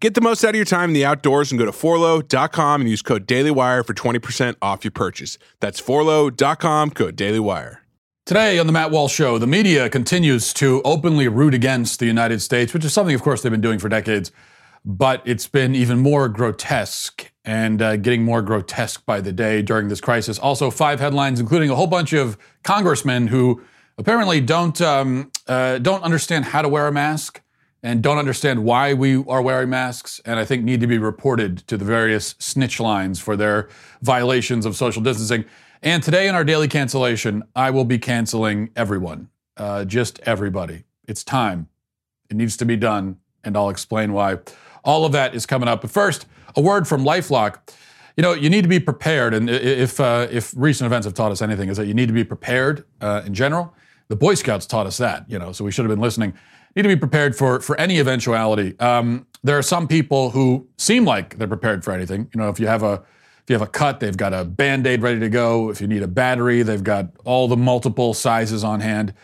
Get the most out of your time in the outdoors and go to forloh.com and use code DailyWire for 20% off your purchase. That's forloh.com, code DailyWire. Today on the Matt Walsh Show, the media continues to openly root against the United States, which is something, of course, they've been doing for decades, but it's been even more grotesque and uh, getting more grotesque by the day during this crisis. Also, five headlines, including a whole bunch of congressmen who apparently don't um, uh, don't understand how to wear a mask and don't understand why we are wearing masks, and I think need to be reported to the various snitch lines for their violations of social distancing. And today in our daily cancellation, I will be canceling everyone, uh, just everybody. It's time. It needs to be done, and I'll explain why. All of that is coming up. But first, a word from LifeLock. You know, you need to be prepared, and if uh, if recent events have taught us anything, is that you need to be prepared uh, in general. The Boy Scouts taught us that, you know, so we should have been listening need to be prepared for for any eventuality. Um, there are some people who seem like they're prepared for anything. You know, if you have a if you have a cut, they've got a band-aid ready to go. If you need a battery, they've got all the multiple sizes on hand.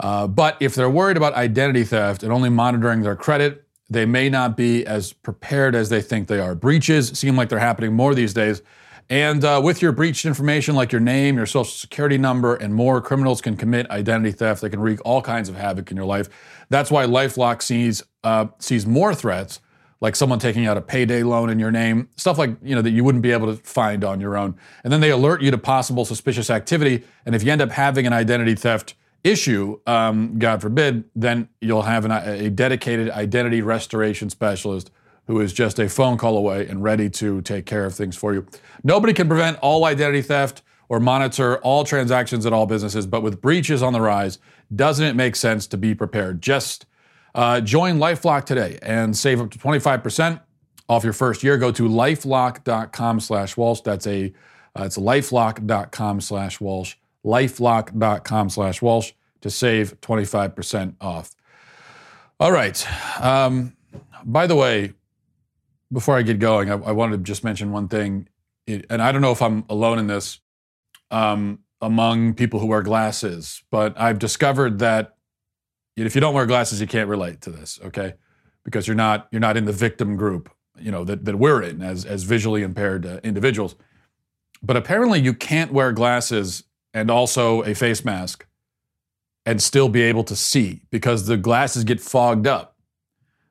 Uh, but if they're worried about identity theft and only monitoring their credit, they may not be as prepared as they think they are. Breaches seem like they're happening more these days. And uh, with your breached information like your name, your social security number, and more, criminals can commit identity theft. They can wreak all kinds of havoc in your life. That's why LifeLock sees uh, sees more threats, like someone taking out a payday loan in your name, stuff like you know that you wouldn't be able to find on your own. And then they alert you to possible suspicious activity. And if you end up having an identity theft issue, um, God forbid, then you'll have an, a dedicated identity restoration specialist who is just a phone call away and ready to take care of things for you. Nobody can prevent all identity theft or monitor all transactions at all businesses, but with breaches on the rise, doesn't it make sense to be prepared? Just uh, join LifeLock today and save up to 25% off your first year. Go to lifelock.com slash Walsh. That's a, uh, it's lifelock.com slash Walsh. Lifelock.com slash Walsh to save 25% off. All right. Um, by the way, before I get going, I, I, wanted to just mention one thing, it, and I don't know if I'm alone in this um, among people who wear glasses, but I've discovered that if you don't wear glasses, you can't relate to this, okay? Because you're not you're not in the victim group, you know that that we're in as as visually impaired uh, individuals. But apparently, you can't wear glasses and also a face mask and still be able to see because the glasses get fogged up.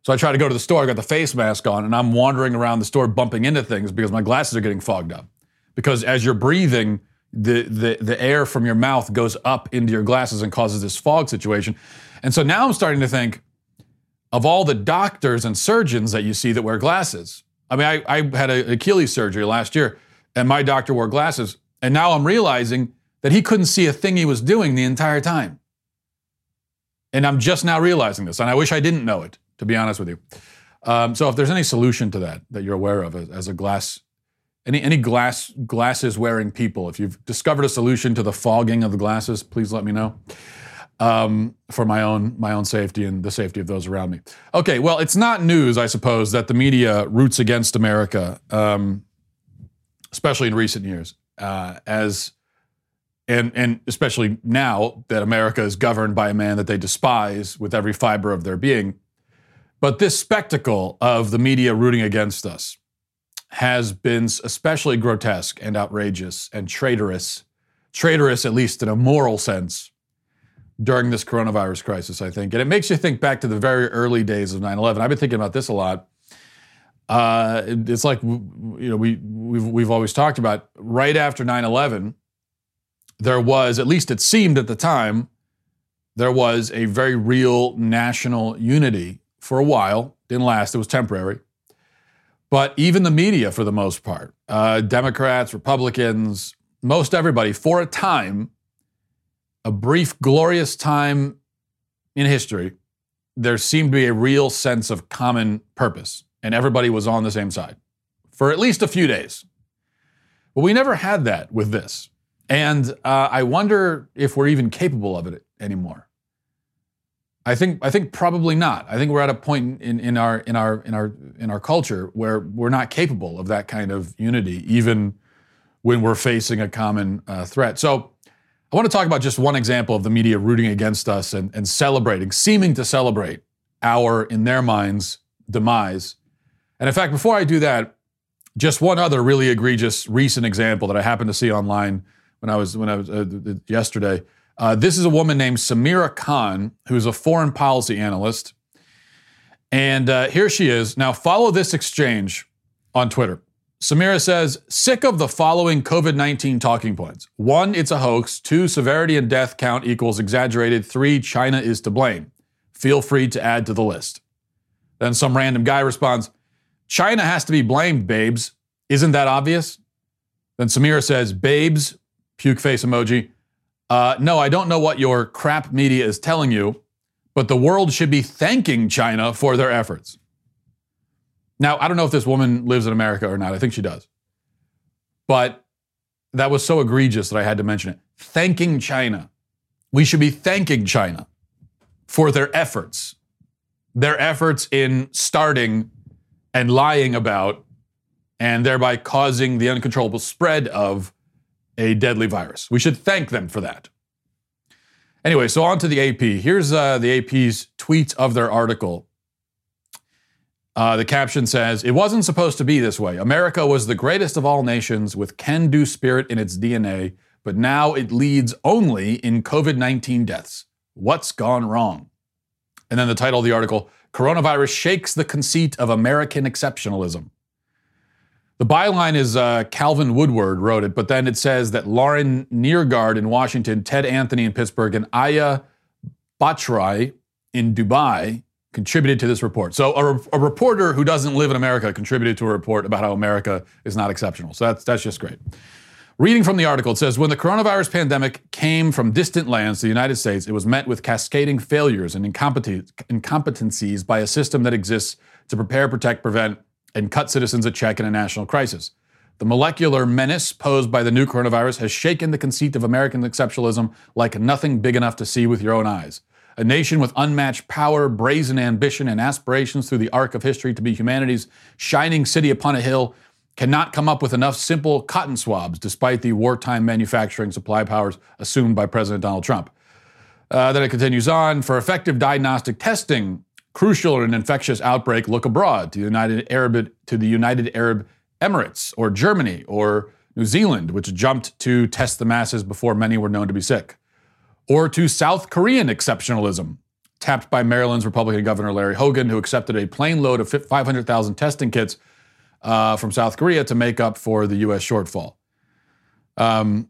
So I try to go to the store, I got the face mask on, and I'm wandering around the store bumping into things because my glasses are getting fogged up. Because as you're breathing, the, the, the air from your mouth goes up into your glasses and causes this fog situation. And so now I'm starting to think of all the doctors and surgeons that you see that wear glasses. I mean, I, I had Achilles surgery last year, and my doctor wore glasses. And now I'm realizing that he couldn't see a thing he was doing the entire time. And I'm just now realizing this, and I wish I didn't know it to be honest with you. Um, so if there's any solution to that that you're aware of as, a glass, any any glass glasses wearing people, if you've discovered a solution to the fogging of the glasses, please let me know. Um, for my own my own safety and the safety of those around me. Okay, well, it's not news, I suppose, that the media roots against America, um, especially in recent years, uh, as and and especially now that America is governed by a man that they despise with every fiber of their being. But this spectacle of the media rooting against us has been especially grotesque and outrageous and traitorous, traitorous at least in a moral sense, during this coronavirus crisis, I think. And it makes you think back to the very early days of 9 11. I've been thinking about this a lot. Uh, it's like, you know, we, we've, we've always talked about right after 9 11, there was, at least it seemed at the time, there was a very real national unity for a while. Didn't last, it was temporary. But even the media, for the most part, uh, Democrats, Republicans, most everybody, for a time, a brief, glorious time in history, there seemed to be a real sense of common purpose, and everybody was on the same side for at least a few days. But we never had that with this. And uh, I wonder if we're even capable of it anymore. I think I think probably not. I think we're at a point in, in our in our in our in our culture where we're not capable of that kind of unity, even when we're facing a common uh, threat. So I want to talk about just one example of the media rooting against us and, and celebrating, seeming to celebrate our, in their minds, demise. And in fact, before I do that, just one other really egregious recent example that I happened to see online when I was when I was uh, yesterday. Uh, this is a woman named Samira Khan, who's a foreign policy analyst. And uh, here she is. Now, follow this exchange on Twitter. Samira says, sick of the following COVID 19 talking points. One, it's a hoax. Two, severity and death count equals exaggerated. Three, China is to blame. Feel free to add to the list. Then some random guy responds, China has to be blamed, babes. Isn't that obvious? Then Samira says, babes, puke face emoji. Uh, no, I don't know what your crap media is telling you, but the world should be thanking China for their efforts. Now, I don't know if this woman lives in America or not. I think she does. But that was so egregious that I had to mention it. Thanking China. We should be thanking China for their efforts, their efforts in starting and lying about and thereby causing the uncontrollable spread of a deadly virus. We should thank them for that. Anyway, so on to the AP. Here's uh, the AP's tweet of their article. Uh, the caption says, It wasn't supposed to be this way. America was the greatest of all nations with can do spirit in its DNA, but now it leads only in COVID 19 deaths. What's gone wrong? And then the title of the article Coronavirus shakes the conceit of American exceptionalism. The byline is uh, Calvin Woodward wrote it, but then it says that Lauren Neergaard in Washington, Ted Anthony in Pittsburgh, and Aya Batrawy in Dubai contributed to this report. So a, a, reporter who doesn't live in America contributed to a report about how America is not exceptional. So that's that's just great. Reading from the article, it says when the coronavirus pandemic came from distant lands to the United States, it was met with cascading failures and incompetencies by a system that exists to prepare, protect, prevent, and cut citizens a check in a national crisis. The molecular menace posed by the new coronavirus has shaken the conceit of American exceptionalism like nothing big enough to see with your own eyes. A nation with unmatched power, brazen ambition, and aspirations through the arc of history to be humanity's shining city upon a hill cannot come up with enough simple cotton swabs despite the wartime manufacturing supply powers assumed by President Donald Trump. Uh, then it continues on for effective diagnostic testing, crucial in an infectious outbreak, look abroad to the United Arab to the United Arab Emirates or Germany or New Zealand, which jumped to test the masses before many were known to be sick, or to South Korean exceptionalism, tapped by Maryland's Republican Governor Larry Hogan, who accepted a plane load of 500,000 testing kits uh, from South Korea to make up for the U.S. shortfall. Um,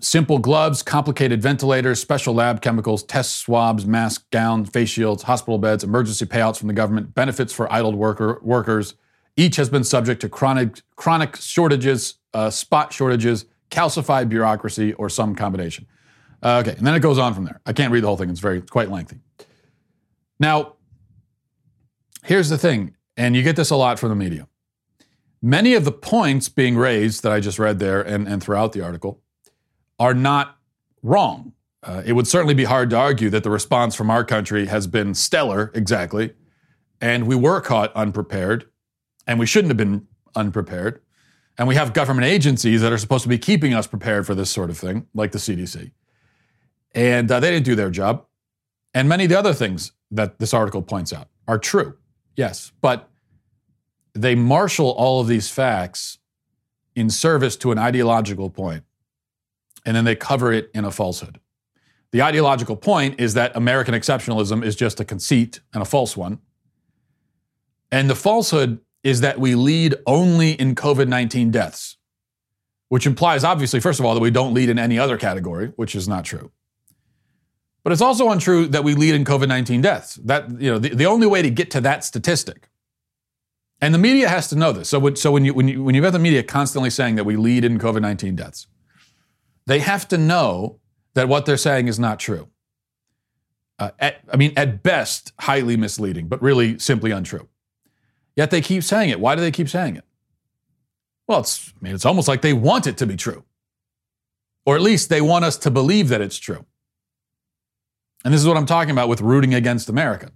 Simple gloves, complicated ventilators, special lab chemicals, test swabs, masks, gowns, face shields, hospital beds, emergency payouts from the government, benefits for idled worker, workers. Each has been subject to chronic, chronic shortages, uh, spot shortages, calcified bureaucracy, or some combination. Uh, okay, and then it goes on from there. I can't read the whole thing, it's very it's quite lengthy. Now, here's the thing, and you get this a lot from the media. Many of the points being raised that I just read there and, and throughout the article are not wrong. Uh, it would certainly be hard to argue that the response from our country has been stellar, exactly. And we were caught unprepared, and we shouldn't have been unprepared. And we have government agencies that are supposed to be keeping us prepared for this sort of thing, like the CDC. And uh, they didn't do their job. And many of the other things that this article points out are true, yes. But they marshal all of these facts in service to an ideological point and then they cover it in a falsehood. The ideological point is that American exceptionalism is just a conceit and a false one. And the falsehood is that we lead only in COVID 19 deaths, which implies, obviously, first of all, that we don't lead in any other category, which is not true. But it's also untrue that we lead in COVID 19 deaths. That, you know, the, the only way to get to that statistic, and the media has to know this. So, when, so when, you, when, you, when you've got the media constantly saying that we lead in COVID 19 deaths, they have to know that what they're saying is not true. Uh, at, I mean, at best, highly misleading, but really simply untrue. Yet they keep saying it. Why do they keep saying it? Well, it's, I mean, it's almost like they want it to be true. Or at least they want us to believe that it's true. And this is what I'm talking about with rooting against America.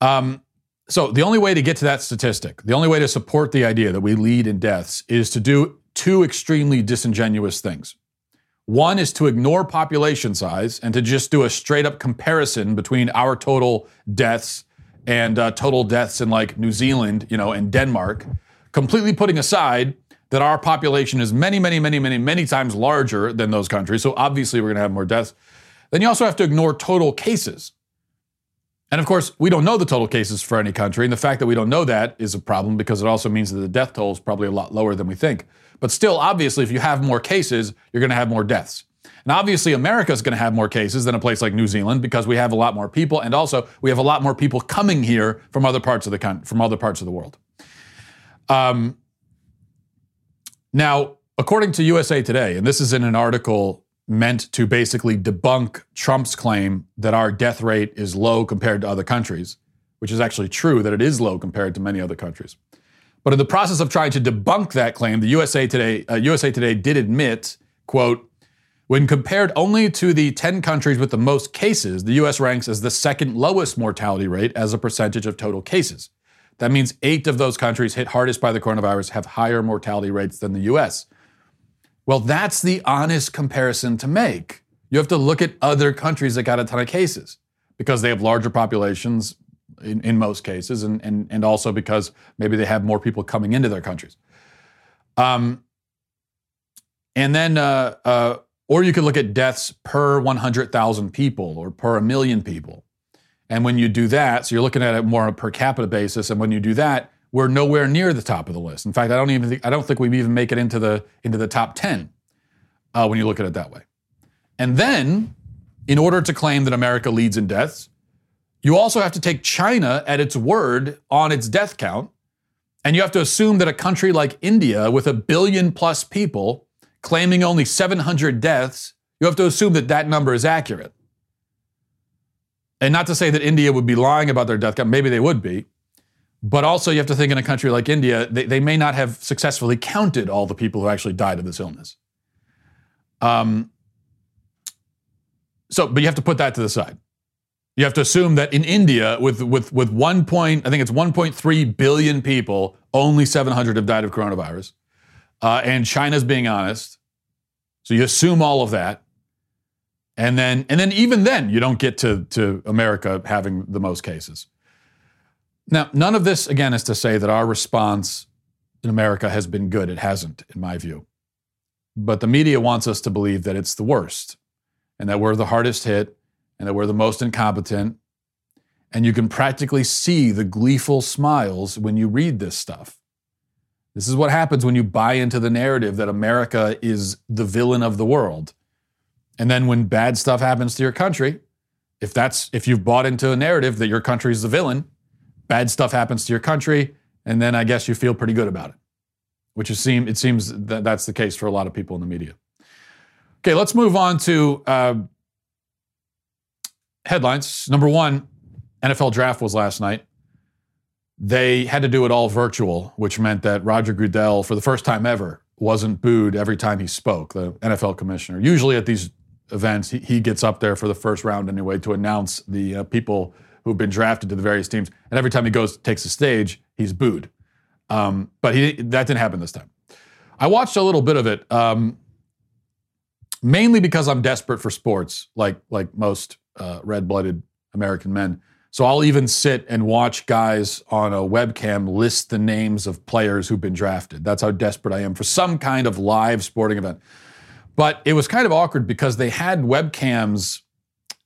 Um, so the only way to get to that statistic, the only way to support the idea that we lead in deaths is to do two extremely disingenuous things. One is to ignore population size and to just do a straight up comparison between our total deaths and uh, total deaths in like New Zealand, you know, and Denmark, completely putting aside that our population is many, many, many, many, many times larger than those countries. So obviously we're going to have more deaths. Then you also have to ignore total cases. And of course, we don't know the total cases for any country. And the fact that we don't know that is a problem because it also means that the death toll is probably a lot lower than we think. But still, obviously, if you have more cases, you're going to have more deaths. And obviously, America is going to have more cases than a place like New Zealand because we have a lot more people, and also we have a lot more people coming here from other parts of the from other parts of the world. Um, now, according to USA Today, and this is in an article meant to basically debunk Trump's claim that our death rate is low compared to other countries, which is actually true that it is low compared to many other countries. But in the process of trying to debunk that claim, the USA Today, uh, USA Today did admit, quote, when compared only to the 10 countries with the most cases, the US ranks as the second lowest mortality rate as a percentage of total cases. That means eight of those countries hit hardest by the coronavirus have higher mortality rates than the US. Well, that's the honest comparison to make. You have to look at other countries that got a ton of cases because they have larger populations, in, in most cases, and, and, and also because maybe they have more people coming into their countries. Um, and then, uh, uh, or you could look at deaths per 100,000 people or per a million people. And when you do that, so you're looking at it more on a per capita basis, and when you do that, we're nowhere near the top of the list. In fact, I don't even think, I don't think we even make it into the into the top 10 uh, when you look at it that way. And then, in order to claim that America leads in deaths, you also have to take China at its word on its death count. And you have to assume that a country like India, with a billion plus people, claiming only 700 deaths, you have to assume that that number is accurate. And not to say that India would be lying about their death count, maybe they would be. But also, you have to think in a country like India, they, they may not have successfully counted all the people who actually died of this illness. Um, so, but you have to put that to the side. You have to assume that in India, with with with one point, I think it's 1.3 billion people, only 700 have died of coronavirus, uh, and China's being honest. So you assume all of that, and then and then even then, you don't get to to America having the most cases. Now, none of this again is to say that our response in America has been good. It hasn't, in my view. But the media wants us to believe that it's the worst, and that we're the hardest hit and that we're the most incompetent. And you can practically see the gleeful smiles when you read this stuff. This is what happens when you buy into the narrative that America is the villain of the world. And then when bad stuff happens to your country, if that's if you've bought into a narrative that your country is the villain, bad stuff happens to your country, and then I guess you feel pretty good about it. Which is seem it seems that that's the case for a lot of people in the media. Okay, let's move on to uh, headlines. Number one, NFL draft was last night. They had to do it all virtual, which meant that Roger Goodell, for the first time ever, wasn't booed every time he spoke, the NFL commissioner. Usually at these events, he, he gets up there for the first round anyway to announce the uh, people who've been drafted to the various teams. And every time he goes, takes the stage, he's booed. Um, but he, that didn't happen this time. I watched a little bit of it, um, mainly because I'm desperate for sports, like like most uh, red blooded American men. So I'll even sit and watch guys on a webcam list the names of players who've been drafted. That's how desperate I am for some kind of live sporting event. But it was kind of awkward because they had webcams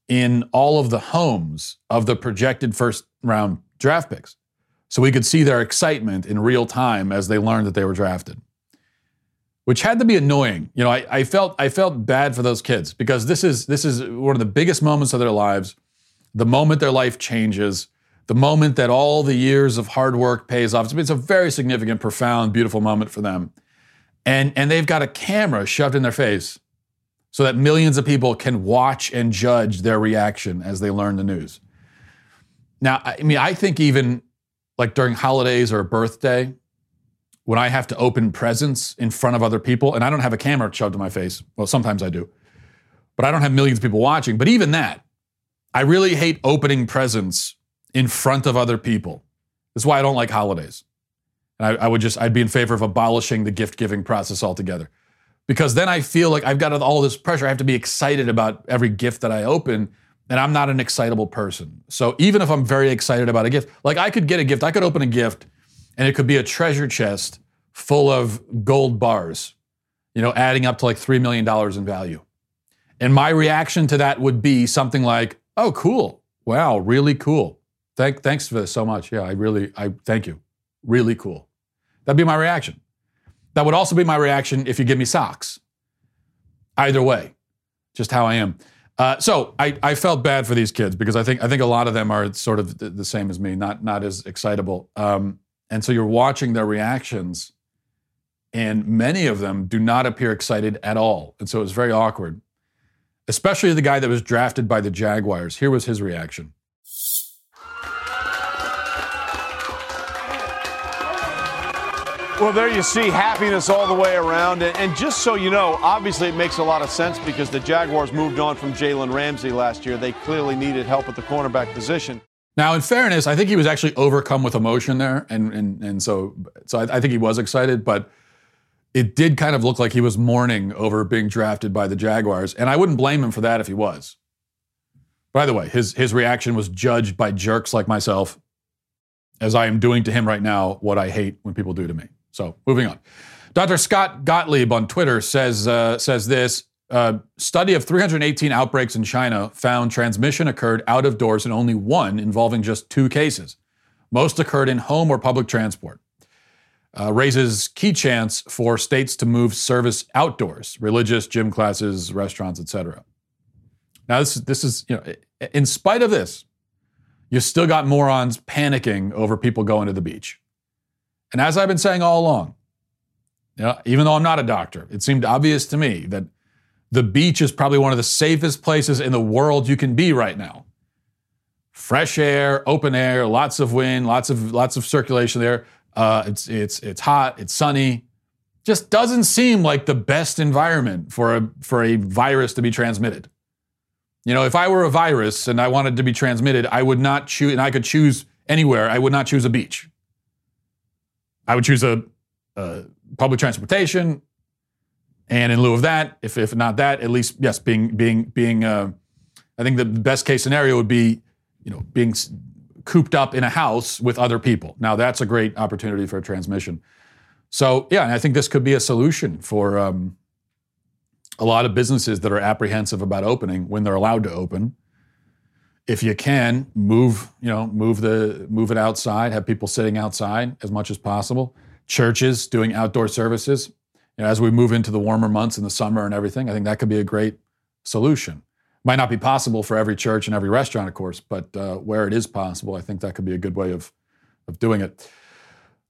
in all of the homes of the projected first round draft picks. So we could see their excitement in real time as they learned that they were drafted. which had to be annoying. You know, I, I felt I felt bad for those kids because this is this is one of the biggest moments of their lives, the moment their life changes, the moment that all the years of hard work pays off. It's a very significant, profound, beautiful moment for them. And and they've got a camera shoved in their face so that millions of people can watch and judge their reaction as they learn the news. Now, I mean, I think even like during holidays or a birthday, when I have to open presents in front of other people, and I don't have a camera shoved in my face. Well, sometimes I do, but I don't have millions of people watching. But even that, I really hate opening presents in front of other people. That's why I don't like holidays. And I, I would just, I'd be in favor of abolishing the gift giving process altogether. Because then I feel like I've got all this pressure. I have to be excited about every gift that I open and I'm not an excitable person. So even if I'm very excited about a gift, like I could get a gift, I could open a gift and it could be a treasure chest full of gold bars, you know, adding up to like $3 million in value. And my reaction to that would be something like, oh, cool. Wow, really cool. Thank, thanks for this so much. Yeah, I really, I thank you. Really cool. That'd be my reaction. That would also be my reaction if you give me socks. Either way, just how I am. Uh, so I, I felt bad for these kids because I think I think a lot of them are sort of the, the same as me, not not as excitable. Um, and so you're watching their reactions, and many of them do not appear excited at all. And so it was very awkward, especially the guy that was drafted by the Jaguars. Here was his reaction. Well, there you see happiness all the way around. And, just so you know, obviously it makes a lot of sense because the Jaguars moved on from Jalen Ramsey last year. They clearly needed help at the cornerback position. Now, in fairness, I think he was actually overcome with emotion there, and and and so so I, I think he was excited, but it did kind of look like he was mourning over being drafted by the Jaguars, and I wouldn't blame him for that if he was. By the way, his his reaction was judged by jerks like myself, as I am doing to him right now what I hate when people do to me. So moving on. Dr. Scott Gottlieb on Twitter says uh, says this. Uh, study of 318 outbreaks in China found transmission occurred out of doors in only one involving just two cases. Most occurred in home or public transport. Uh, raises key chance for states to move service outdoors, religious, gym classes, restaurants, etc. Now, this, this is, you know, in spite of this, you still got morons panicking over people going to the beach. And as I've been saying all along, you know, even though I'm not a doctor, it seemed obvious to me that the beach is probably one of the safest places in the world you can be right now. Fresh air, open air, lots of wind, lots of lots of circulation there. Uh, it's it's it's hot, it's sunny. Just doesn't seem like the best environment for a for a virus to be transmitted. You know, if I were a virus and I wanted to be transmitted, I would not choose, and I could choose anywhere. I would not choose a beach. I would choose a, a public transportation, and in lieu of that, if if not that, at least yes, being being being. Uh, I think the best case scenario would be, you know, being cooped up in a house with other people. Now that's a great opportunity for transmission. So yeah, and I think this could be a solution for um, a lot of businesses that are apprehensive about opening when they're allowed to open if you can move you know move the move it outside have people sitting outside as much as possible. Churches doing outdoor services. You know, as we move into the warmer months in the summer and everything i think that could be a great solution. Might not be possible for every church and every restaurant of course but uh, where it is possible i think that could be a good way of of doing it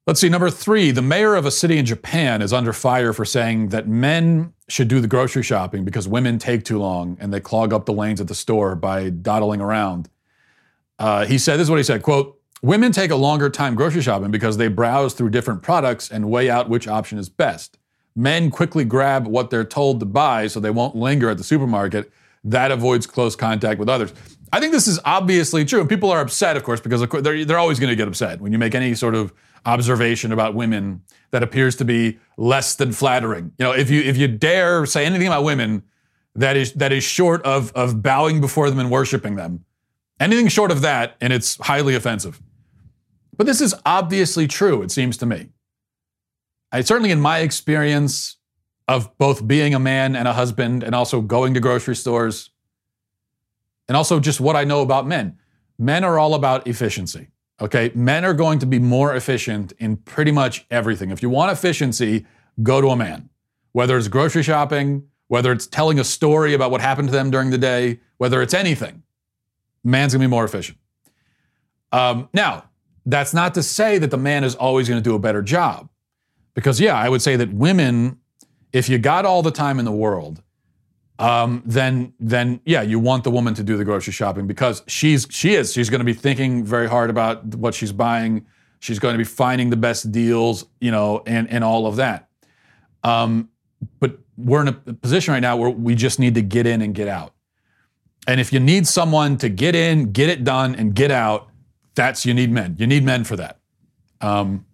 Let's see, number three, the mayor of a city in Japan is under fire for saying that men should do the grocery shopping because women take too long and they clog up the lanes at the store by dawdling around. Uh, he said, this is what he said, quote, women take a longer time grocery shopping because they browse through different products and weigh out which option is best. Men quickly grab what they're told to buy so they won't linger at the supermarket. That avoids close contact with others. I think this is obviously true. And people are upset, of course, because of they're, they're always going to get upset when you make any sort of observation about women that appears to be less than flattering. You know, if you if you dare say anything about women that is that is short of of bowing before them and worshiping them, anything short of that, and it's highly offensive. But this is obviously true, it seems to me. I certainly in my experience of both being a man and a husband and also going to grocery stores and also just what I know about men. Men are all about efficiency. Okay, men are going to be more efficient in pretty much everything. If you want efficiency, go to a man. whether it's grocery shopping, whether it's telling a story about what happened to them during the day, whether it's anything, man's gonna be more efficient. Um, now, that's not to say that the man is always gonna do a better job. Because, yeah, I would say that women, if you got all the time in the world, um, then then yeah, you want the woman to do the grocery shopping because she's she is she's going to be thinking very hard about what she's buying. She's going to be finding the best deals, you know, and and all of that. Um, but we're in a position right now where we just need to get in and get out. And if you need someone to get in, get it done, and get out, that's you need men. You need men for that. Um,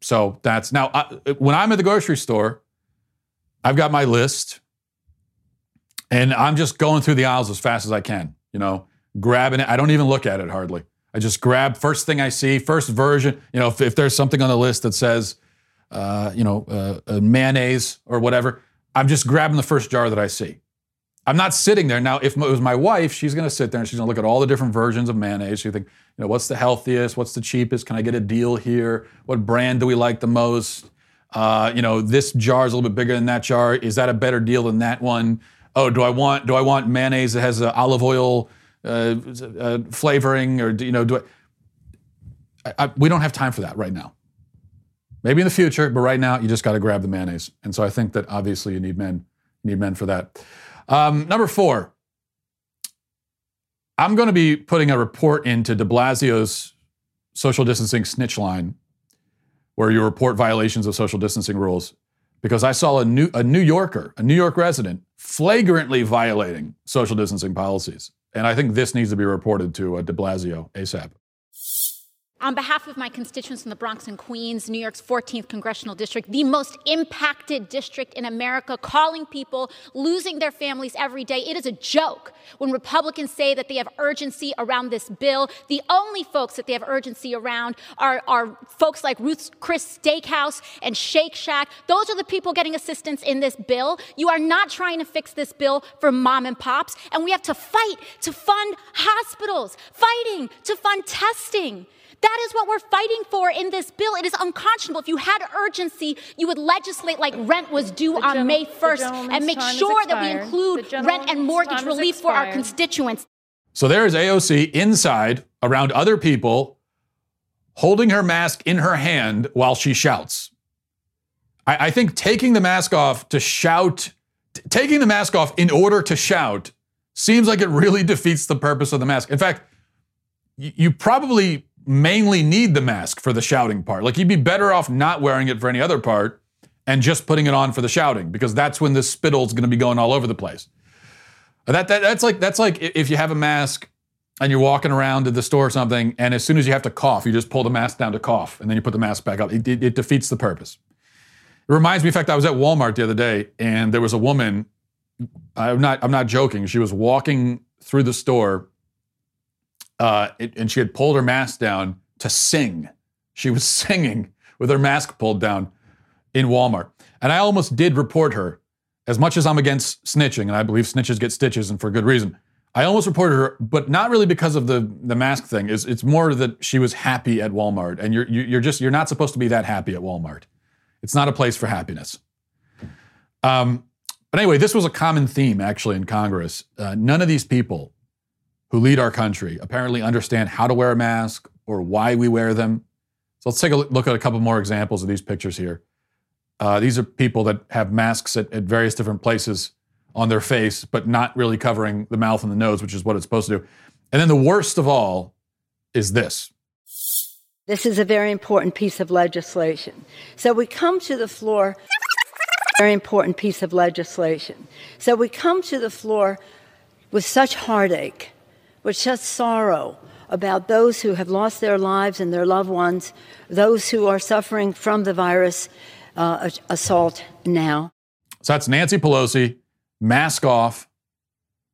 so that's now I, when I'm at the grocery store, I've got my list and I'm just going through the aisles as fast as I can, you know, grabbing it. I don't even look at it hardly. I just grab first thing I see, first version. You know, if, if there's something on the list that says, uh, you know, uh, mayonnaise or whatever, I'm just grabbing the first jar that I see. I'm not sitting there now. If it was my wife, she's going to sit there and she's going to look at all the different versions of mayonnaise. She think, you know, what's the healthiest? What's the cheapest? Can I get a deal here? What brand do we like the most? Uh, you know, this jar is a little bit bigger than that jar. Is that a better deal than that one? Oh, do I want do I want mayonnaise that has olive oil uh, uh, flavoring, or do, you know, do I, I, I? We don't have time for that right now. Maybe in the future, but right now you just got to grab the mayonnaise. And so I think that obviously you need men, need men for that. Um, number four, I'm going to be putting a report into de Blasio's social distancing snitch line, where you report violations of social distancing rules, because I saw a New, a New Yorker, a New York resident, flagrantly violating social distancing policies. And I think this needs to be reported to uh, de Blasio ASAP. On behalf of my constituents in the Bronx and Queens, New York's 14th congressional district, the most impacted district in America, calling people losing their families every day. It is a joke when Republicans say that they have urgency around this bill. The only folks that they have urgency around are, are folks like Ruth's Chris Steakhouse and Shake Shack. Those are the people getting assistance in this bill. You are not trying to fix this bill for mom and pops, and we have to fight to fund hospitals, fighting to fund testing. That is what we're fighting for in this bill. It is unconscionable. If you had urgency, you would legislate like rent was due the on May 1st and make sure that we include rent and mortgage relief for our constituents. So there is AOC inside around other people holding her mask in her hand while she shouts. I, I think taking the mask off to shout, t- taking the mask off in order to shout seems like it really defeats the purpose of the mask. In fact, y- you probably mainly need the mask for the shouting part. Like you'd be better off not wearing it for any other part and just putting it on for the shouting because that's when the spittle is going to be going all over the place. That, that that's like that's like if you have a mask and you're walking around to the store or something, and as soon as you have to cough, you just pull the mask down to cough, and then you put the mask back up. It, it, it defeats the purpose. It reminds me, in fact, I was at Walmart the other day, and there was a woman. I'm not I'm not joking. She was walking through the store uh, it, and she had pulled her mask down to sing. She was singing with her mask pulled down in Walmart. And I almost did report her, as much as I'm against snitching, and I believe snitches get stitches, and for good reason. I almost reported her, but not really because of the the mask thing. It's, it's more that she was happy at Walmart, and you're you're just you're not supposed to be that happy at Walmart. It's not a place for happiness. Um, but anyway, this was a common theme actually in Congress. Uh, none of these people who lead our country apparently understand how to wear a mask or why we wear them. So let's take a look at a couple more examples of these pictures here. Uh, these are people that have masks at, at various different places on their face, but not really covering the mouth and the nose, which is what it's supposed to do. And then the worst of all is this. This is a very important piece of legislation. So we come to the floor, very important piece of legislation. So we come to the floor with such heartache with such sorrow about those who have lost their lives and their loved ones, those who are suffering from the virus uh, assault now. So that's Nancy Pelosi, mask off,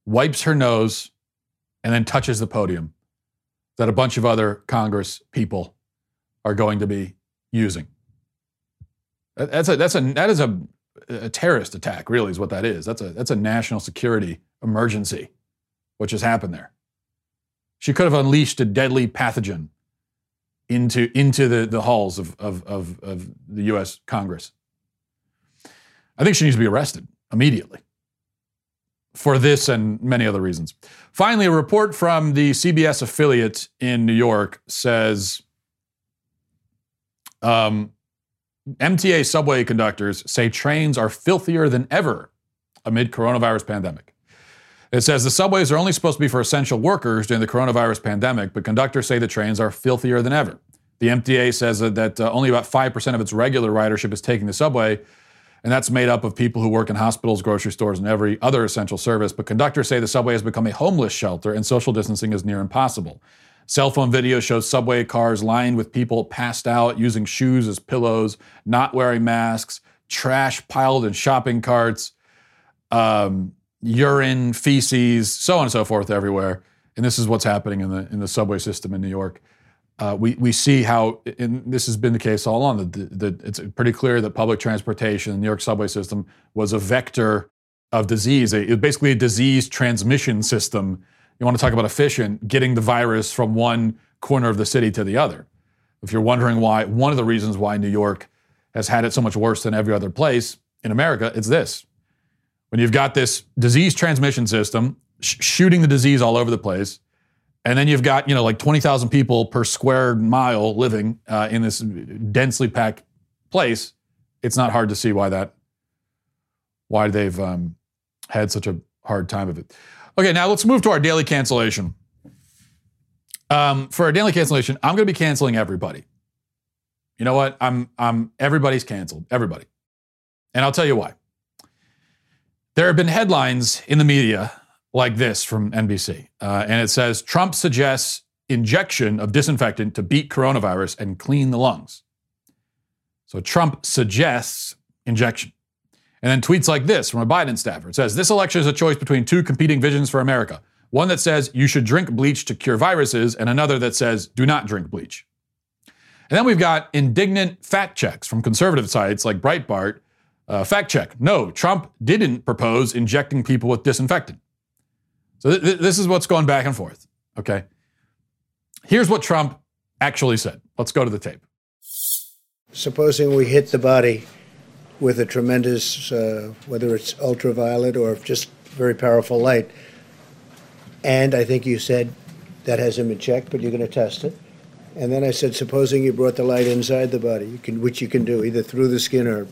wipes her nose, and then touches the podium that a bunch of other Congress people are going to be using. That's a, that's a, that is a, a terrorist attack, really, is what that is. That's a, that's a national security emergency, which has happened there. She could have unleashed a deadly pathogen into, into the, the halls of, of, of, of the US Congress. I think she needs to be arrested immediately for this and many other reasons. Finally, a report from the CBS affiliate in New York says um, MTA subway conductors say trains are filthier than ever amid coronavirus pandemic. It says the subways are only supposed to be for essential workers during the coronavirus pandemic, but conductors say the trains are filthier than ever. The MTA says that uh, only about 5% of its regular ridership is taking the subway, and that's made up of people who work in hospitals, grocery stores, and every other essential service. But conductors say the subway has become a homeless shelter and social distancing is near impossible. Cell phone video shows subway cars lined with people passed out, using shoes as pillows, not wearing masks, trash piled in shopping carts, um, urine, feces, so on and so forth everywhere. And this is what's happening in the in the subway system in New York. Uh, we we see how, and this has been the case all along. That, that it's pretty clear that public transportation, the New York subway system, was a vector of disease. It was basically a disease transmission system you want to talk about efficient, getting the virus from one corner of the city to the other. If you're wondering why, one of the reasons why New York has had it so much worse than every other place in America, it's this. When you've got this disease transmission system sh- shooting the disease all over the place, and then you've got, you know, like 20,000 people per square mile living uh, in this densely packed place, it's not hard to see why that, why they've um, had such a hard time of it. Okay, now let's move to our daily cancellation. Um, for our daily cancellation, I'm going to be canceling everybody. You know what? I'm I'm everybody's canceled. Everybody, and I'll tell you why. There have been headlines in the media like this from NBC, uh, and it says Trump suggests injection of disinfectant to beat coronavirus and clean the lungs. So Trump suggests injection. And then tweets like this from a Biden staffer. It says, This election is a choice between two competing visions for America. One that says you should drink bleach to cure viruses, and another that says do not drink bleach. And then we've got indignant fact checks from conservative sites like Breitbart. Uh, fact check no, Trump didn't propose injecting people with disinfectant. So th- th- this is what's going back and forth. Okay. Here's what Trump actually said. Let's go to the tape. Supposing we hit the body with a tremendous, uh, whether it's ultraviolet or just very powerful light. And I think you said that hasn't been checked, but you're going to test it. And then I said, supposing you brought the light inside the body, you can, which you can do either through the skin or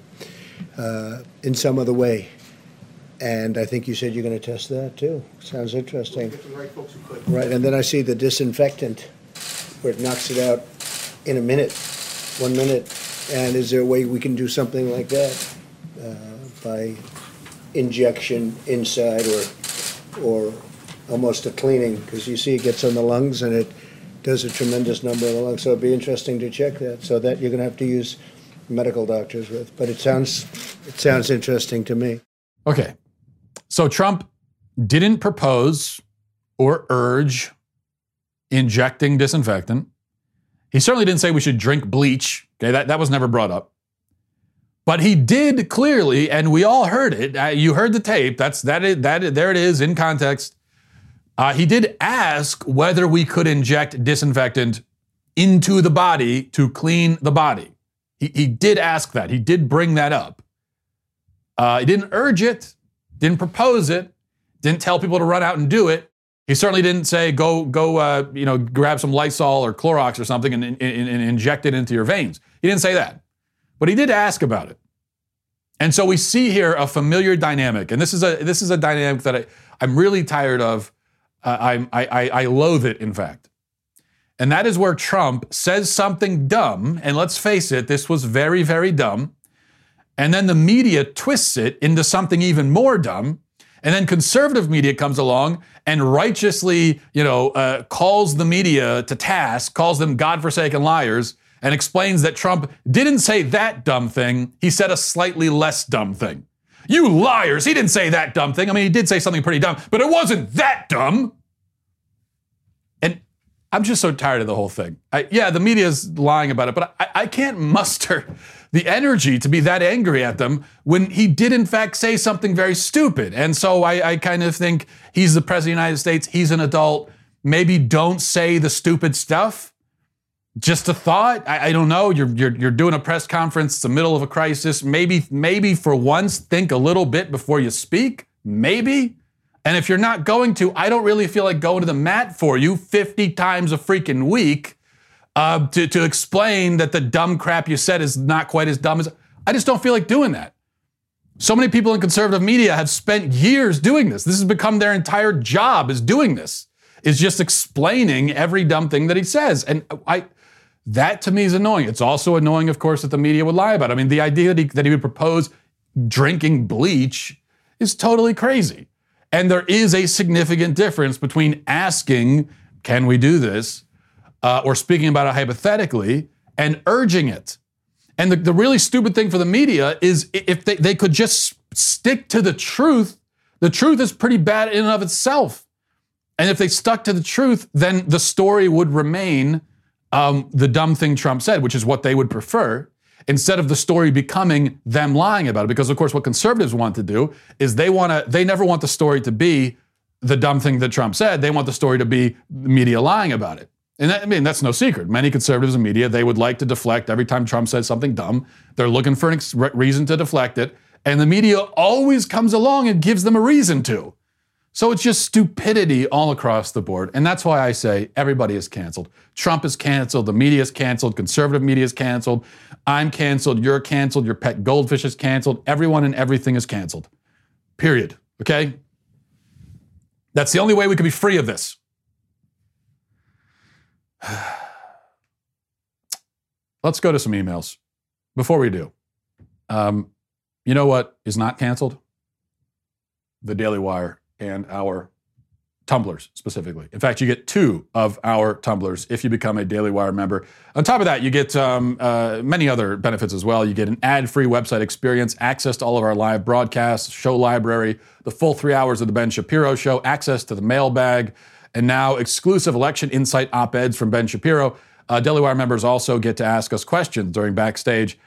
uh, in some other way. And I think you said you're going to test that too. Sounds interesting. Right, right, and then I see the disinfectant, where it knocks it out in a minute, one minute, and is there a way we can do something like that uh, by injection inside or or almost a cleaning? Because you see, it gets on the lungs and it does a tremendous number of the lungs. So it'd be interesting to check that. So that you're going to have to use medical doctors with. But it sounds it sounds interesting to me. Okay, so Trump didn't propose or urge injecting disinfectant. He certainly didn't say we should drink bleach Okay, that, that was never brought up. But he did clearly, and we all heard it. Uh, you heard the tape. That's that. Is, that there it is in context. Uh, he did ask whether we could inject disinfectant into the body to clean the body. He, he did ask that. He did bring that up. Uh, he didn't urge it, didn't propose it, didn't tell people to run out and do it. He certainly didn't say go go uh, you know grab some Lysol or Clorox or something and, and, and inject it into your veins. He didn't say that, but he did ask about it. And so we see here a familiar dynamic, and this is a this is a dynamic that I, I'm really tired of. Uh, I, I I loathe it, in fact. And that is where Trump says something dumb, and let's face it, this was very very dumb. And then the media twists it into something even more dumb and then conservative media comes along and righteously, you know, uh, calls the media to task, calls them godforsaken liars, and explains that Trump didn't say that dumb thing. He said a slightly less dumb thing. You liars! He didn't say that dumb thing. I mean, he did say something pretty dumb, but it wasn't that dumb. I'm just so tired of the whole thing. I, yeah, the media is lying about it, but I, I can't muster the energy to be that angry at them when he did, in fact, say something very stupid. And so I, I kind of think he's the president of the United States, he's an adult. Maybe don't say the stupid stuff. Just a thought. I, I, don't know. You're, you're you're doing a press conference. It's the middle of a crisis. Maybe maybe for once think a little bit before you speak. Maybe. And if you're not going to, I don't really feel like going to the mat for you 50 times a freaking week uh, to to explain that the dumb crap you said is not quite as dumb as. I just don't feel like doing that. So many people in conservative media have spent years doing this. This has become their entire job is doing this. Is just explaining every dumb thing that he says. And I that to me is annoying. It's also annoying, of course, that the media would lie about it. I mean, the idea that he, that he would propose drinking bleach is totally crazy. And there is a significant difference between asking, can we do this, uh, or speaking about it hypothetically, and urging it. And the, the really stupid thing for the media is if they, they could just stick to the truth, the truth is pretty bad in and of itself. And if they stuck to the truth, then the story would remain um, the dumb thing Trump said, which is what they would prefer, instead of the story becoming them lying about it. Because of course, what conservatives want to do is they want to, they never want the story to be the dumb thing that Trump said. They want the story to be media lying about it. And that, I mean, that's no secret. Many conservatives in media, they would like to deflect every time Trump says something dumb. They're looking for a reason to deflect it. And the media always comes along and gives them a reason to. So it's just stupidity all across the board. And that's why I say everybody is canceled. Trump is canceled, the media is canceled, conservative media is canceled, I'm canceled, you're canceled, your pet goldfish is canceled, everyone and everything is canceled. Period. Okay? That's the only way we could be free of this. Let's go to some emails. Before we do, um, you know what is not canceled? The Daily Wire and our tumblers specifically. In fact, you get two of our tumblers if you become a Daily Wire member. On top of that, you get um, uh, many other benefits as well. You get an ad free website experience, access to all of our live broadcasts, show library, the full three hours of The Ben Shapiro Show, access to the mailbag, and now exclusive election insight op eds from Ben Shapiro. Uh, Daily Wire members also get to ask us questions during backstage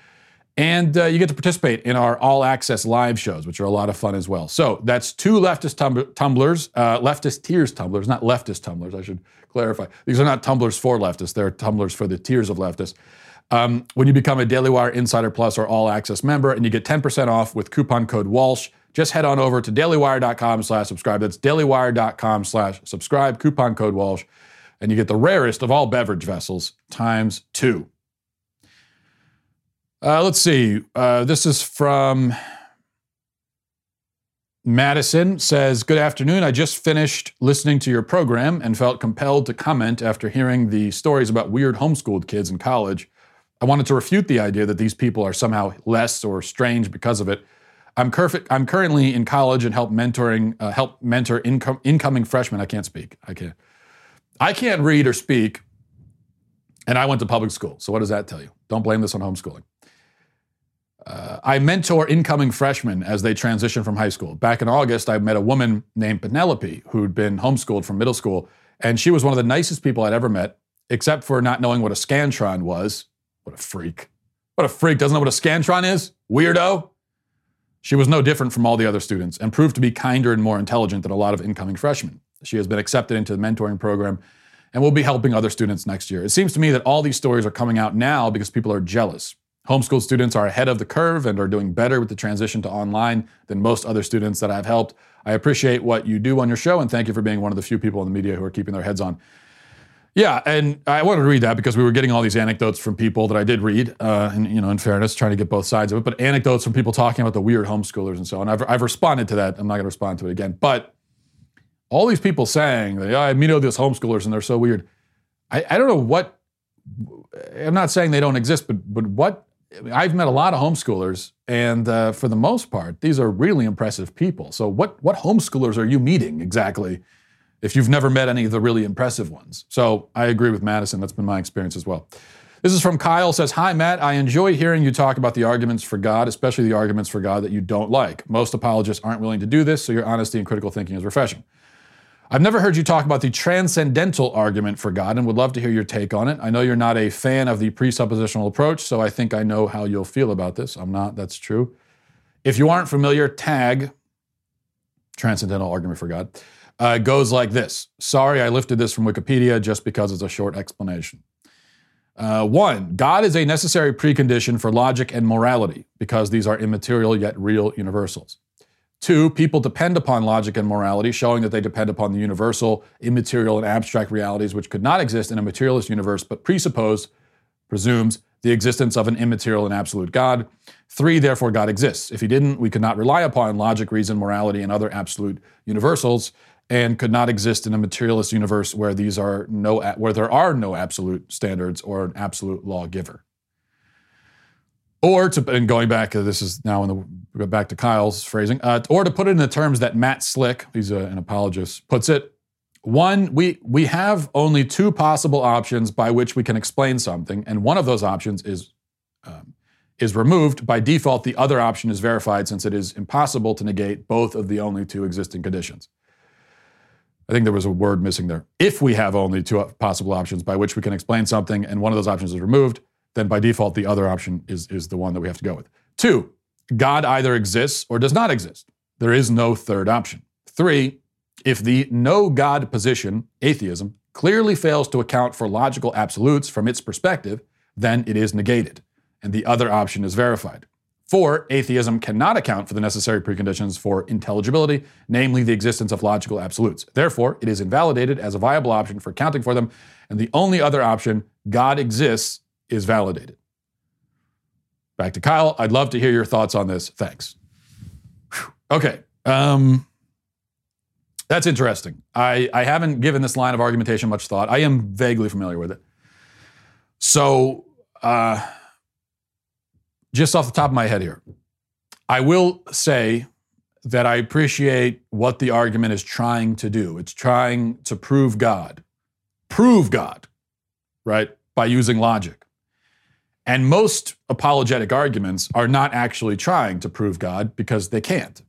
and uh, you get to participate in our all access live shows, which are a lot of fun as well. So that's two leftist tum- tumblers, uh, leftist tears tumblers, not leftist tumblers, I should clarify. These are not tumblers for leftists, they're tumblers for the tears of leftists. Um, when you become a Daily Wire Insider Plus or All Access member, and you get 10% off with coupon code Walsh, just head on over to dailywire.com slash subscribe. That's dailywire.com slash subscribe, coupon code Walsh, and you get the rarest of all beverage vessels times two. Uh, let's see. Uh, this is from Madison says, Good afternoon. I just finished listening to your program and felt compelled to comment after hearing the stories about weird homeschooled kids in college. I wanted to refute the idea that these people are somehow less or strange because of it. I'm, curf- I'm currently in college and help mentoring, uh, help mentor incom- incoming freshmen. I can't speak. I can't. I can't read or speak, and I went to public school. So what does that tell you? Don't blame this on homeschooling. Uh, I mentor incoming freshmen as they transition from high school. Back in August, I met a woman named Penelope who'd been homeschooled from middle school, and she was one of the nicest people I'd ever met, except for not knowing what a Scantron was. What a freak. What a freak. Doesn't know what a Scantron is? Weirdo. She was no different from all the other students and proved to be kinder and more intelligent than a lot of incoming freshmen. She has been accepted into the mentoring program and will be helping other students next year. It seems to me that all these stories are coming out now because people are jealous. Homeschool students are ahead of the curve and are doing better with the transition to online than most other students that I've helped. I appreciate what you do on your show and thank you for being one of the few people in the media who are keeping their heads on. Yeah, and I wanted to read that because we were getting all these anecdotes from people that I did read, uh, and you know, in fairness, trying to get both sides of it, but anecdotes from people talking about the weird homeschoolers and so on. I've, I've responded to that. I'm not going to respond to it again. But all these people saying that, yeah, I meet all these homeschoolers and they're so weird. I, I don't know what. I'm not saying they don't exist, but but what I've met a lot of homeschoolers, and uh, for the most part, these are really impressive people. So, what what homeschoolers are you meeting exactly? If you've never met any of the really impressive ones, so I agree with Madison. That's been my experience as well. This is from Kyle. Says, "Hi Matt, I enjoy hearing you talk about the arguments for God, especially the arguments for God that you don't like. Most apologists aren't willing to do this, so your honesty and critical thinking is refreshing." I've never heard you talk about the transcendental argument for God and would love to hear your take on it. I know you're not a fan of the presuppositional approach, so I think I know how you'll feel about this. I'm not, that's true. If you aren't familiar, tag transcendental argument for God uh, goes like this. Sorry, I lifted this from Wikipedia just because it's a short explanation. Uh, one, God is a necessary precondition for logic and morality because these are immaterial yet real universals. Two, people depend upon logic and morality, showing that they depend upon the universal, immaterial, and abstract realities which could not exist in a materialist universe, but presuppose, presumes, the existence of an immaterial and absolute God. Three, therefore, God exists. If he didn't, we could not rely upon logic, reason, morality, and other absolute universals, and could not exist in a materialist universe where these are no where there are no absolute standards or an absolute lawgiver. Or to, and going back, this is now in the, go back to Kyle's phrasing, uh, or to put it in the terms that Matt Slick, he's a, an apologist, puts it, one, we, we have only two possible options by which we can explain something, and one of those options is, um, is removed. By default, the other option is verified since it is impossible to negate both of the only two existing conditions. I think there was a word missing there. If we have only two possible options by which we can explain something, and one of those options is removed, then by default, the other option is, is the one that we have to go with. Two, God either exists or does not exist. There is no third option. Three, if the no God position, atheism, clearly fails to account for logical absolutes from its perspective, then it is negated, and the other option is verified. Four, atheism cannot account for the necessary preconditions for intelligibility, namely the existence of logical absolutes. Therefore, it is invalidated as a viable option for accounting for them, and the only other option, God exists, is validated. Back to Kyle. I'd love to hear your thoughts on this. Thanks. Okay. Um, that's interesting. I, I haven't given this line of argumentation much thought. I am vaguely familiar with it. So, uh, just off the top of my head here, I will say that I appreciate what the argument is trying to do. It's trying to prove God, prove God, right, by using logic. And most apologetic arguments are not actually trying to prove God because they can't.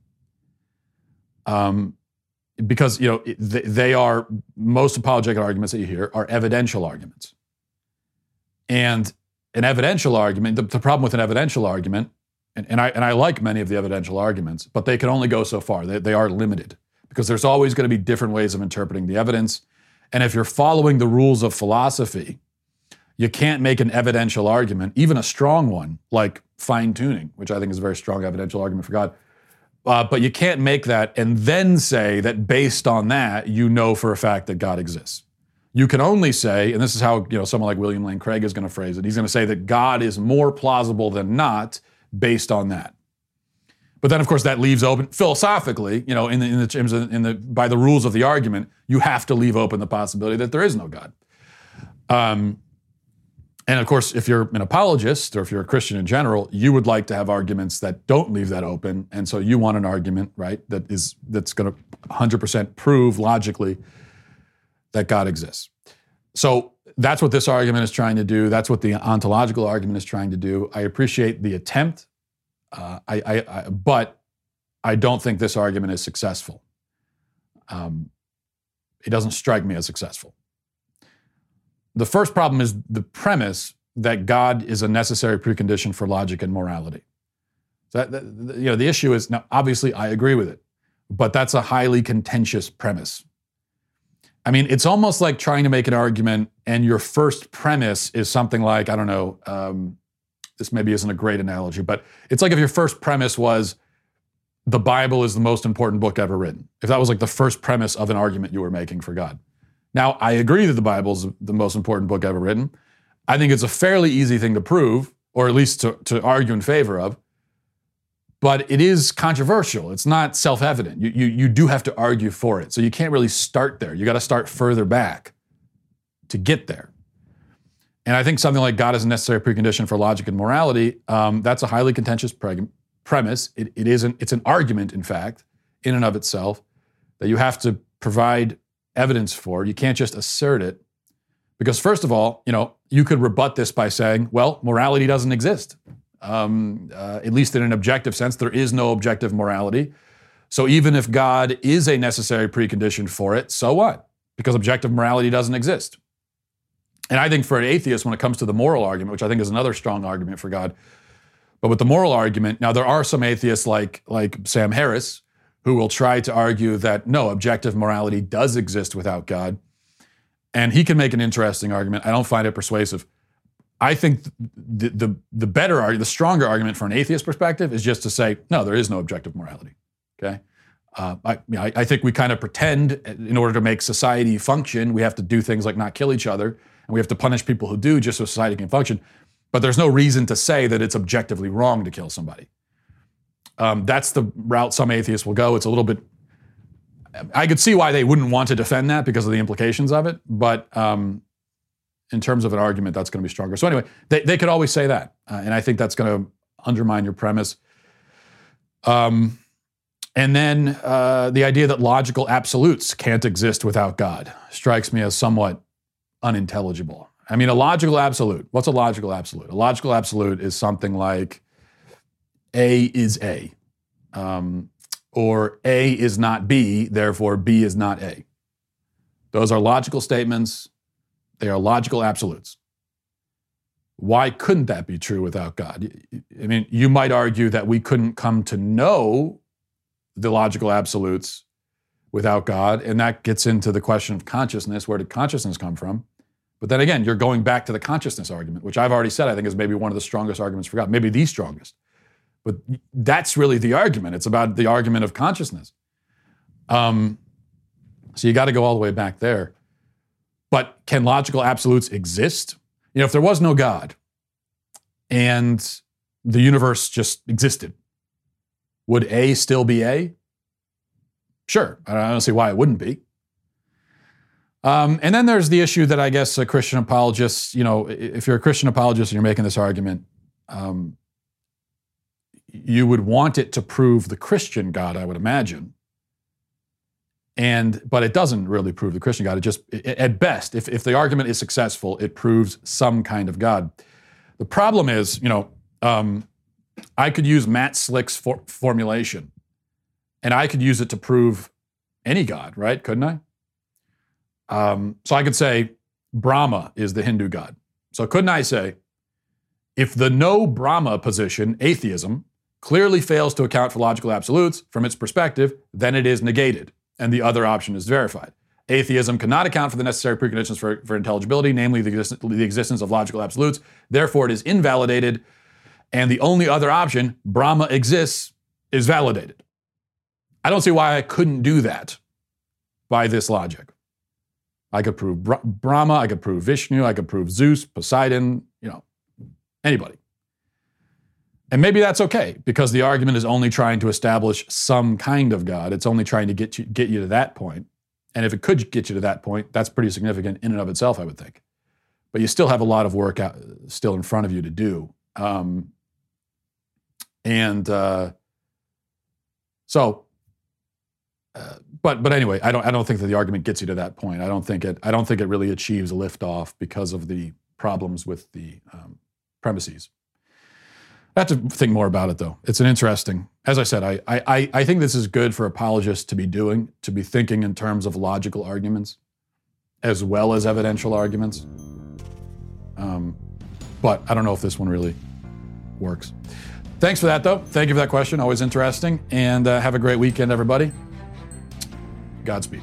Um, because you know they are most apologetic arguments that you hear are evidential arguments, and an evidential argument. The, the problem with an evidential argument, and, and, I and I like many of the evidential arguments, but they can only go so far. They, they are limited because there's always going to be different ways of interpreting the evidence, and if you're following the rules of philosophy, you can't make an evidential argument, even a strong one, like fine tuning, which I think is a very strong evidential argument for God. Uh, but you can't make that and then say that based on that, you know for a fact that God exists. You can only say, and this is how you know someone like William Lane Craig is going to phrase it. He's going to say that God is more plausible than not based on that. But then, of course, that leaves open philosophically. You know, in the, in the in the by the rules of the argument, you have to leave open the possibility that there is no God. Um, and of course, if you're an apologist or if you're a Christian in general, you would like to have arguments that don't leave that open. And so you want an argument, right, that is that's going to 100% prove logically that God exists. So that's what this argument is trying to do. That's what the ontological argument is trying to do. I appreciate the attempt, uh, I, I, I, but I don't think this argument is successful. Um, it doesn't strike me as successful. The first problem is the premise that God is a necessary precondition for logic and morality. That, that, you know, the issue is now, obviously, I agree with it, but that's a highly contentious premise. I mean, it's almost like trying to make an argument, and your first premise is something like, I don't know, um, this maybe isn't a great analogy, but it's like if your first premise was, the Bible is the most important book ever written. If that was like the first premise of an argument you were making for God. Now, I agree that the Bible is the most important book ever written. I think it's a fairly easy thing to prove, or at least to, to argue in favor of. But it is controversial. It's not self evident. You, you, you do have to argue for it. So you can't really start there. You got to start further back to get there. And I think something like God is a necessary precondition for logic and morality, um, that's a highly contentious pre- premise. It, it isn't, it's an argument, in fact, in and of itself, that you have to provide evidence for. You can't just assert it. Because, first of all, you know, you could rebut this by saying, well, morality doesn't exist. Um, uh, at least in an objective sense, there is no objective morality. So even if God is a necessary precondition for it, so what? Because objective morality doesn't exist. And I think for an atheist, when it comes to the moral argument, which I think is another strong argument for God, but with the moral argument, now there are some atheists like like Sam Harris who will try to argue that no, objective morality does exist without God. And he can make an interesting argument. I don't find it persuasive. I think the, the, the better, the stronger argument for an atheist perspective is just to say, no, there is no objective morality. Okay. Uh, I, I, I think we kind of pretend in order to make society function, we have to do things like not kill each other and we have to punish people who do just so society can function. But there's no reason to say that it's objectively wrong to kill somebody. Um, that's the route some atheists will go. It's a little bit. I could see why they wouldn't want to defend that because of the implications of it, but um, in terms of an argument, that's going to be stronger. So anyway, they, they could always say that, uh, and I think that's going to undermine your premise. Um, and then uh, the idea that logical absolutes can't exist without God strikes me as somewhat unintelligible. I mean, a logical absolute. What's a logical absolute? A logical absolute is something like A is A, um, or A is not B, therefore B is not A. Those are logical statements they are logical absolutes. Why couldn't that be true without God? I mean, you might argue that we couldn't come to know the logical absolutes without God, and that gets into the question of consciousness. Where did consciousness come from? But then again, you're going back to the consciousness argument, which I've already said I think is maybe one of the strongest arguments for God, maybe the strongest. But that's really the argument. It's about the argument of consciousness. Um, so you got to go all the way back there. But can logical absolutes exist? You know, if there was no God and the universe just existed, would A still be A? Sure. I don't see why it wouldn't be. Um, and then there's the issue that I guess a Christian apologist, you know, if you're a Christian apologist and you're making this argument, um, you would want it to prove the Christian God, I would imagine. And but it doesn't really prove the christian god. It just at best if, if the argument is successful it proves some kind of god. The problem is you know um, i could use matt slick's for- formulation and i could use it to prove any god right? Couldn't i? Um, so i could say brahma is the hindu god. So couldn't i say if the no brahma position atheism clearly fails to account for logical absolutes from its perspective then it is negated and the other option is verified. Atheism cannot account for the necessary preconditions for, for intelligibility, namely the, the existence of logical absolutes. Therefore, it is invalidated. And the only other option, Brahma exists, is validated. I don't see why I couldn't do that by this logic. I could prove Brahma, I could prove Vishnu, I could prove Zeus, Poseidon, you know, anybody. And maybe that's okay because the argument is only trying to establish some kind of God. It's only trying to get you, get you to that point. And if it could get you to that point, that's pretty significant in and of itself, I would think. But you still have a lot of work out, still in front of you to do. Um, and uh, so, uh, but but anyway, I don't I don't think that the argument gets you to that point. I don't think it I don't think it really achieves a liftoff because of the problems with the um, premises. I have to think more about it though. It's an interesting, as I said, I, I, I think this is good for apologists to be doing, to be thinking in terms of logical arguments as well as evidential arguments. Um, but I don't know if this one really works. Thanks for that though. Thank you for that question. Always interesting. And uh, have a great weekend, everybody. Godspeed.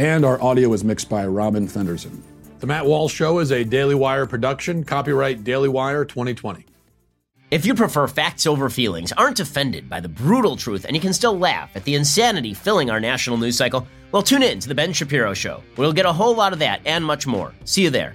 and our audio is mixed by Robin Fenderson. The Matt Walsh Show is a Daily Wire production, copyright Daily Wire 2020. If you prefer facts over feelings, aren't offended by the brutal truth, and you can still laugh at the insanity filling our national news cycle, well, tune in to The Ben Shapiro Show. We'll get a whole lot of that and much more. See you there.